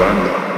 banda.